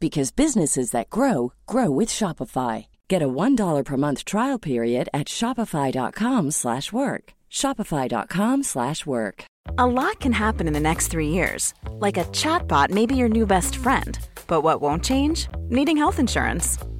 because businesses that grow grow with Shopify. Get a $1 per month trial period at shopify.com/work. shopify.com/work. A lot can happen in the next three years. Like a chatbot may be your new best friend. But what won't change? Needing health insurance.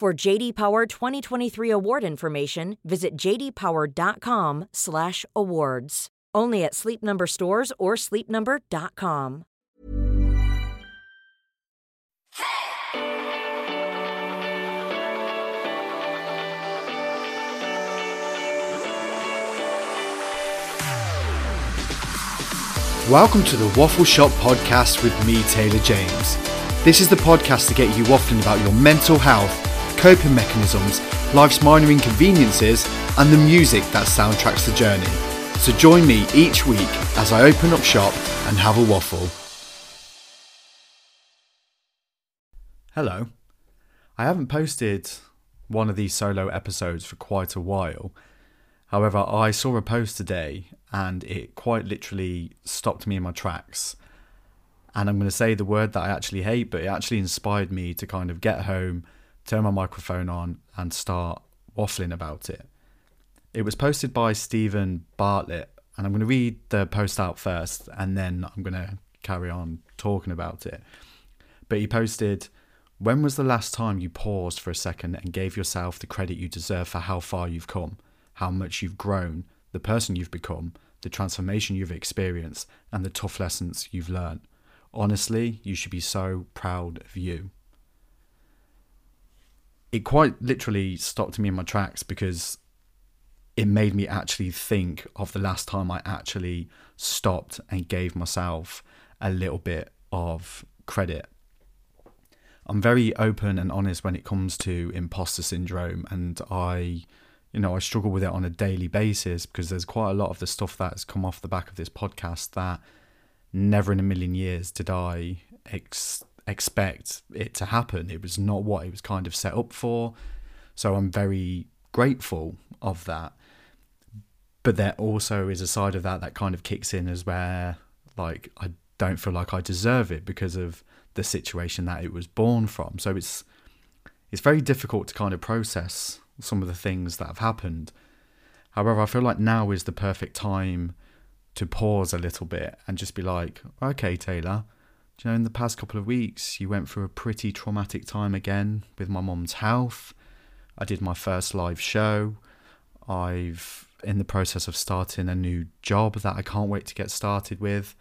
For JD Power 2023 award information, visit jdpower.com/awards. Only at Sleep Number stores or sleepnumber.com. Welcome to the Waffle Shop podcast with me, Taylor James. This is the podcast to get you waffling about your mental health, coping mechanisms, life's minor inconveniences, and the music that soundtracks the journey. So join me each week as I open up shop and have a waffle. Hello. I haven't posted one of these solo episodes for quite a while. However, I saw a post today and it quite literally stopped me in my tracks. And I'm going to say the word that I actually hate, but it actually inspired me to kind of get home, turn my microphone on, and start waffling about it. It was posted by Steven Bartlett, and I'm going to read the post out first, and then I'm going to carry on talking about it. But he posted, When was the last time you paused for a second and gave yourself the credit you deserve for how far you've come, how much you've grown, the person you've become, the transformation you've experienced, and the tough lessons you've learned? Honestly, you should be so proud of you. It quite literally stopped me in my tracks because it made me actually think of the last time I actually stopped and gave myself a little bit of credit. I'm very open and honest when it comes to imposter syndrome, and I, you know, I struggle with it on a daily basis because there's quite a lot of the stuff that's come off the back of this podcast that never in a million years did I ex- expect it to happen. It was not what it was kind of set up for. So I'm very grateful of that. But there also is a side of that that kind of kicks in as where like I don't feel like I deserve it because of the situation that it was born from. So it's it's very difficult to kind of process some of the things that have happened. However, I feel like now is the perfect time to pause a little bit and just be like, okay, Taylor, you know, in the past couple of weeks, you went through a pretty traumatic time again with my mom's health. I did my first live show. I've in the process of starting a new job that I can't wait to get started with.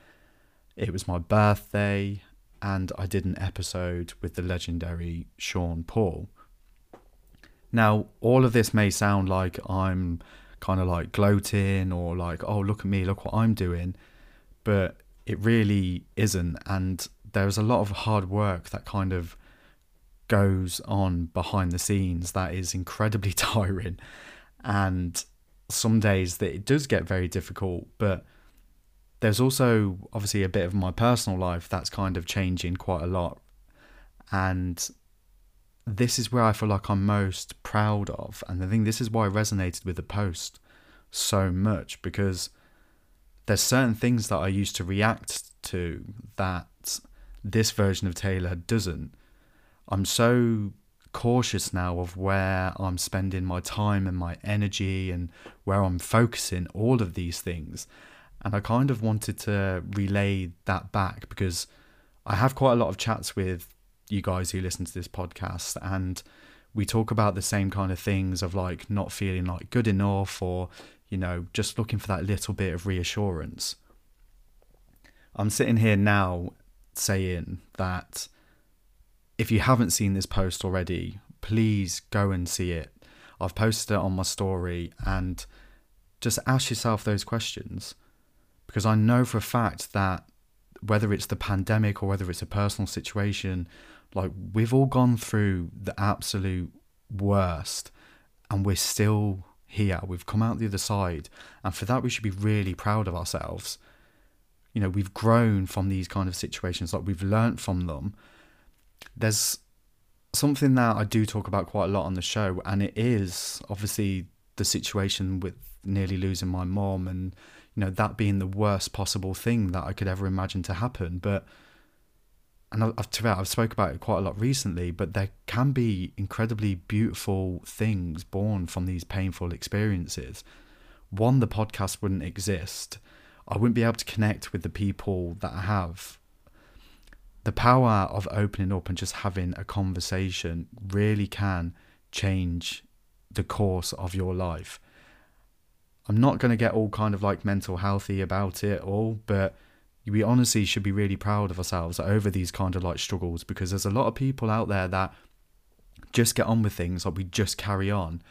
It was my birthday, and I did an episode with the legendary Sean Paul. Now, all of this may sound like I'm kind of like gloating or like, oh, look at me, look what I'm doing, but it really isn't. And there's a lot of hard work that kind of goes on behind the scenes that is incredibly tiring. And some days that it does get very difficult, but there's also obviously a bit of my personal life that's kind of changing quite a lot. And this is where I feel like I'm most proud of. And I think this is why I resonated with the post so much because there's certain things that I used to react to that this version of Taylor doesn't. I'm so cautious now of where I'm spending my time and my energy and where I'm focusing all of these things. And I kind of wanted to relay that back because I have quite a lot of chats with you guys who listen to this podcast and we talk about the same kind of things of like not feeling like good enough or you know just looking for that little bit of reassurance. I'm sitting here now saying that if you haven't seen this post already, please go and see it. I've posted it on my story and just ask yourself those questions because I know for a fact that whether it's the pandemic or whether it's a personal situation, like we've all gone through the absolute worst and we're still here. We've come out the other side. And for that, we should be really proud of ourselves. You know, we've grown from these kind of situations, like we've learnt from them there's something that I do talk about quite a lot on the show, and it is obviously the situation with nearly losing my mom and you know that being the worst possible thing that I could ever imagine to happen. But and I've I've spoke about it quite a lot recently, but there can be incredibly beautiful things born from these painful experiences. One, the podcast wouldn't exist. I wouldn't be able to connect with the people that I have the power of opening up and just having a conversation really can change the course of your life. I'm not going to get all kind of like mental healthy about it all, but we honestly should be really proud of ourselves over these kind of like struggles because there's a lot of people out there that just get on with things like we just carry on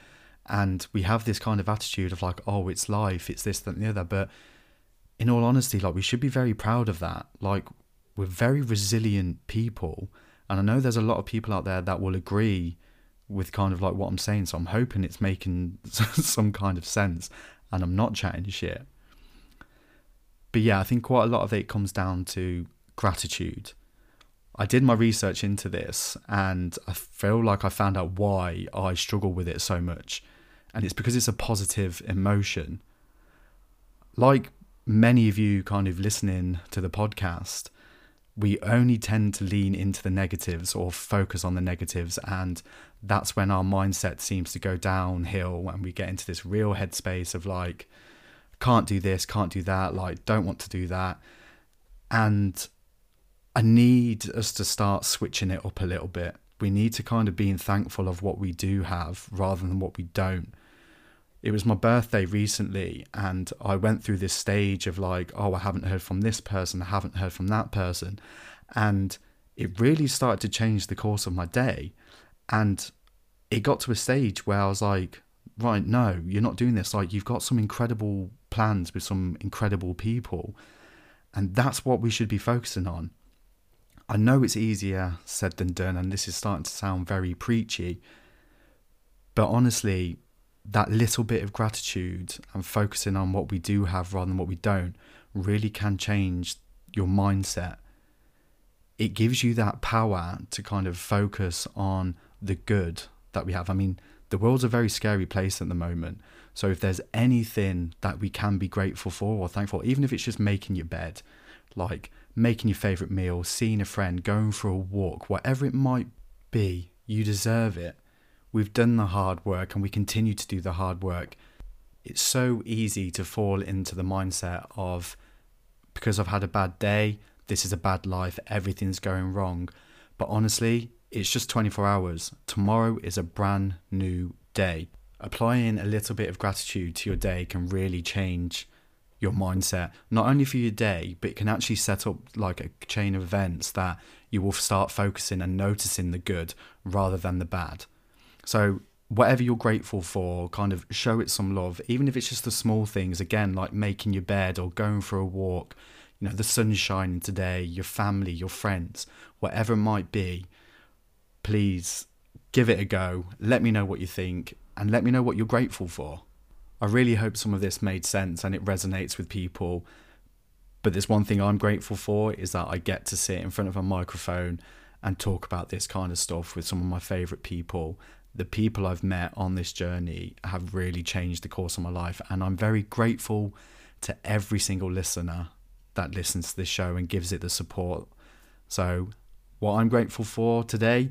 and we have this kind of attitude of like oh it's life it's this that and the other but in all honesty like we should be very proud of that like we're very resilient people. And I know there's a lot of people out there that will agree with kind of like what I'm saying. So I'm hoping it's making some kind of sense and I'm not chatting shit. But yeah, I think quite a lot of it comes down to gratitude. I did my research into this and I feel like I found out why I struggle with it so much. And it's because it's a positive emotion. Like many of you kind of listening to the podcast, we only tend to lean into the negatives or focus on the negatives and that's when our mindset seems to go downhill and we get into this real headspace of like can't do this can't do that like don't want to do that and i need us to start switching it up a little bit we need to kind of being thankful of what we do have rather than what we don't it was my birthday recently and I went through this stage of like, oh, I haven't heard from this person, I haven't heard from that person. And it really started to change the course of my day. And it got to a stage where I was like, right, no, you're not doing this. Like, you've got some incredible plans with some incredible people. And that's what we should be focusing on. I know it's easier said than done, and this is starting to sound very preachy. But honestly, that little bit of gratitude and focusing on what we do have rather than what we don't really can change your mindset. It gives you that power to kind of focus on the good that we have. I mean, the world's a very scary place at the moment. So if there's anything that we can be grateful for or thankful, even if it's just making your bed, like making your favorite meal, seeing a friend, going for a walk, whatever it might be, you deserve it. We've done the hard work and we continue to do the hard work. It's so easy to fall into the mindset of because I've had a bad day, this is a bad life, everything's going wrong. But honestly, it's just 24 hours. Tomorrow is a brand new day. Applying a little bit of gratitude to your day can really change your mindset, not only for your day, but it can actually set up like a chain of events that you will start focusing and noticing the good rather than the bad. So whatever you're grateful for, kind of show it some love, even if it's just the small things, again, like making your bed or going for a walk, you know, the sun's shining today, your family, your friends, whatever it might be, please give it a go. Let me know what you think and let me know what you're grateful for. I really hope some of this made sense and it resonates with people. But there's one thing I'm grateful for is that I get to sit in front of a microphone and talk about this kind of stuff with some of my favorite people. The people I've met on this journey have really changed the course of my life, and I'm very grateful to every single listener that listens to this show and gives it the support. So, what I'm grateful for today